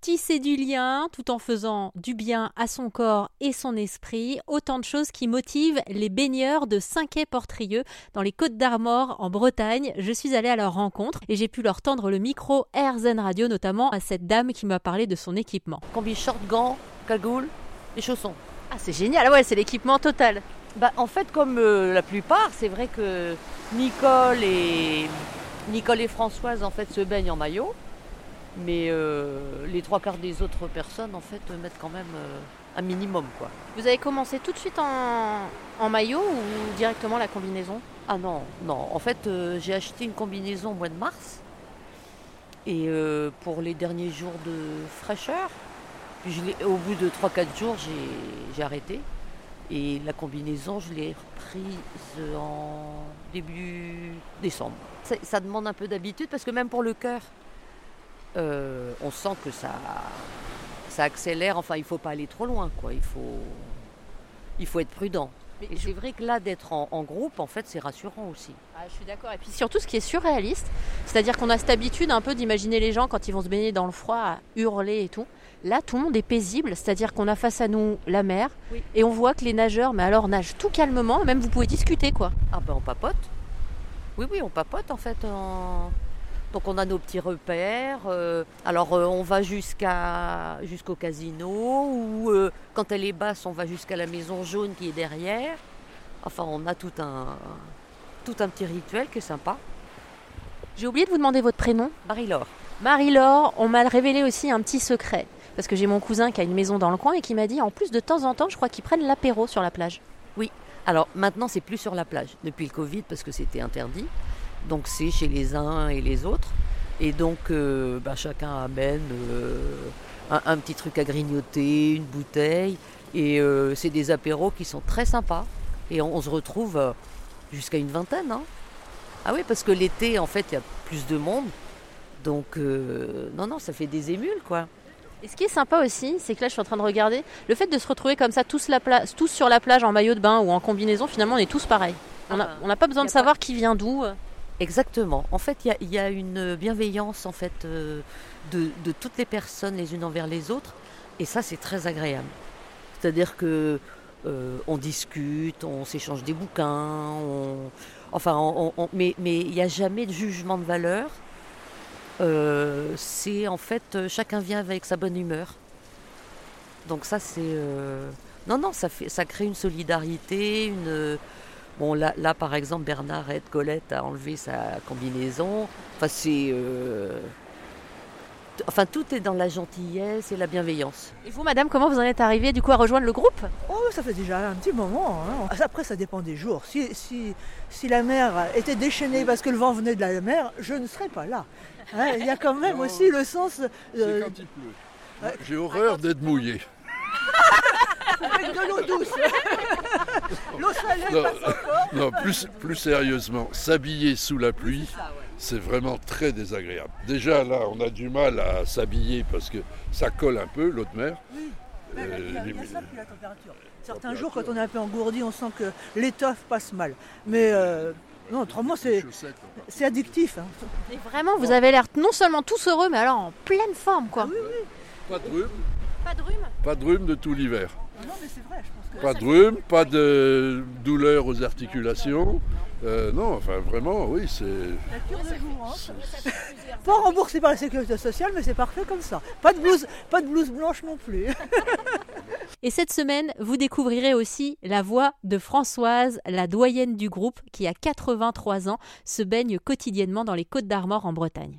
Tisser du lien tout en faisant du bien à son corps et son esprit, autant de choses qui motivent les baigneurs de Saint-Quay-Portrieux dans les Côtes d'Armor en Bretagne. Je suis allée à leur rencontre et j'ai pu leur tendre le micro Air Zen Radio, notamment à cette dame qui m'a parlé de son équipement. Combi short, gants, cagoule et chaussons. Ah, c'est génial, ah ouais, c'est l'équipement total. Bah, en fait, comme euh, la plupart, c'est vrai que Nicole et, Nicole et Françoise en fait, se baignent en maillot. Mais euh, les trois quarts des autres personnes en fait mettent quand même euh, un minimum quoi. Vous avez commencé tout de suite en, en maillot ou directement la combinaison? Ah non, non. En fait, euh, j'ai acheté une combinaison au mois de mars. Et pour les derniers jours de fraîcheur, puis je au bout de 3-4 jours, j'ai- j'ai arrêté. Et la combinaison, je l'ai reprise en début décembre. Ça, ça demande un peu d'habitude parce que même pour le cœur, euh, on sent que ça, ça accélère. Enfin, il ne faut pas aller trop loin, quoi. Il faut, il faut être prudent. Et c'est vrai que là, d'être en, en groupe, en fait, c'est rassurant aussi. Ah, je suis d'accord. Et puis surtout, ce qui est surréaliste, c'est-à-dire qu'on a cette habitude un peu d'imaginer les gens quand ils vont se baigner dans le froid à hurler et tout. Là, tout le monde est paisible, c'est-à-dire qu'on a face à nous la mer Oui. et on voit que les nageurs, mais alors nagent tout calmement, même vous pouvez discuter quoi. Ah ben on papote. Oui, oui, on papote en fait. en- Donc on a nos petits repères. euh, Alors euh, on va jusqu'à jusqu'au casino ou euh, quand elle est basse, on va jusqu'à la maison jaune qui est derrière. Enfin, on a tout un tout un petit rituel qui est sympa. J'ai oublié de vous demander votre prénom. Marie-Laure. Marie-Laure, on m'a révélé aussi un petit secret. Parce que j'ai mon cousin qui a une maison dans le coin et qui m'a dit, en plus de temps en temps, je crois qu'ils prennent l'apéro sur la plage. Alors maintenant, c'est plus sur la plage depuis le Covid parce que c'était interdit. Donc c'est chez les uns et les autres. Et donc euh, bah, chacun amène euh, un, un petit truc à grignoter, une bouteille. Et euh, c'est des apéros qui sont très sympas. Et on, on se retrouve jusqu'à une vingtaine. hein. Ah oui, parce que l'été, en fait, il y a plus de monde. Donc non, non, ça fait des émules, quoi. Et ce qui est sympa aussi, c'est que là, je suis en train de regarder, le fait de se retrouver comme ça, tous, la pla- tous sur la plage en maillot de bain ou en combinaison, finalement, on est tous pareils. On n'a Ah n'a pas besoin de savoir qui vient d'où. Exactement. En fait, il y a- une bienveillance en fait euh, de, toutes les personnes les unes envers les autres, et ça c'est très agréable. C'est-à-dire que euh, on discute, on s'échange des bouquins, enfin, on- mais il n'y a jamais de jugement de valeur. Euh, c'est en fait chacun vient avec sa bonne humeur. Donc ça c'est non non ça fait ça crée une solidarité, une Bon, là, là, par exemple, Bernard aide Colette à enlever sa combinaison. Enfin, c'est. euh, Enfin, tout est dans la gentillesse et la bienveillance. Et vous, madame, comment vous en êtes arrivée du coup à rejoindre le groupe? Oh, ça fait déjà un petit moment. hein. Après, ça dépend des jours. Si, si, si la mer était déchaînée parce que le vent venait de la mer, je ne serais pas là. Hein, Il y a quand même Non. aussi le sens C'est euh, quand il pleut. Moi, J'ai horreur d'être mouillé. avec de l'eau douce. L'eau salée Non, passe encore. non, plus, plus sérieusement, s'habiller sous la pluie, c'est vraiment très désagréable. Déjà, là, on a du mal à s'habiller parce que ça colle un peu, l'autre mer. Mais Euh, il y a- il y a les- ça, puis la température. Certains jours, quand on est un peu engourdi, on sent que l'étoffe passe mal. Mais euh, non, autrement, c'est hein. c'est addictif. hein. Et vraiment, vous avez l'air non seulement tous heureux, mais alors en pleine forme, quoi. Pas de rhume, Pas de rhume pas de rhume de tout l'hiver. Non, mais c'est vrai, je pense que Pas de rhume, pas de douleur aux articulations. Euh, non, enfin vraiment, oui, c'est. la cure de jour. hein. Pas remboursé par la sécurité sociale, mais c'est parfait comme ça. Pas de blouse, pas de blouse blanche non plus. Et cette semaine, vous découvrirez aussi la voix de Françoise, la doyenne du groupe, qui a 83 ans, se baigne quotidiennement dans les Côtes d'Armor en Bretagne.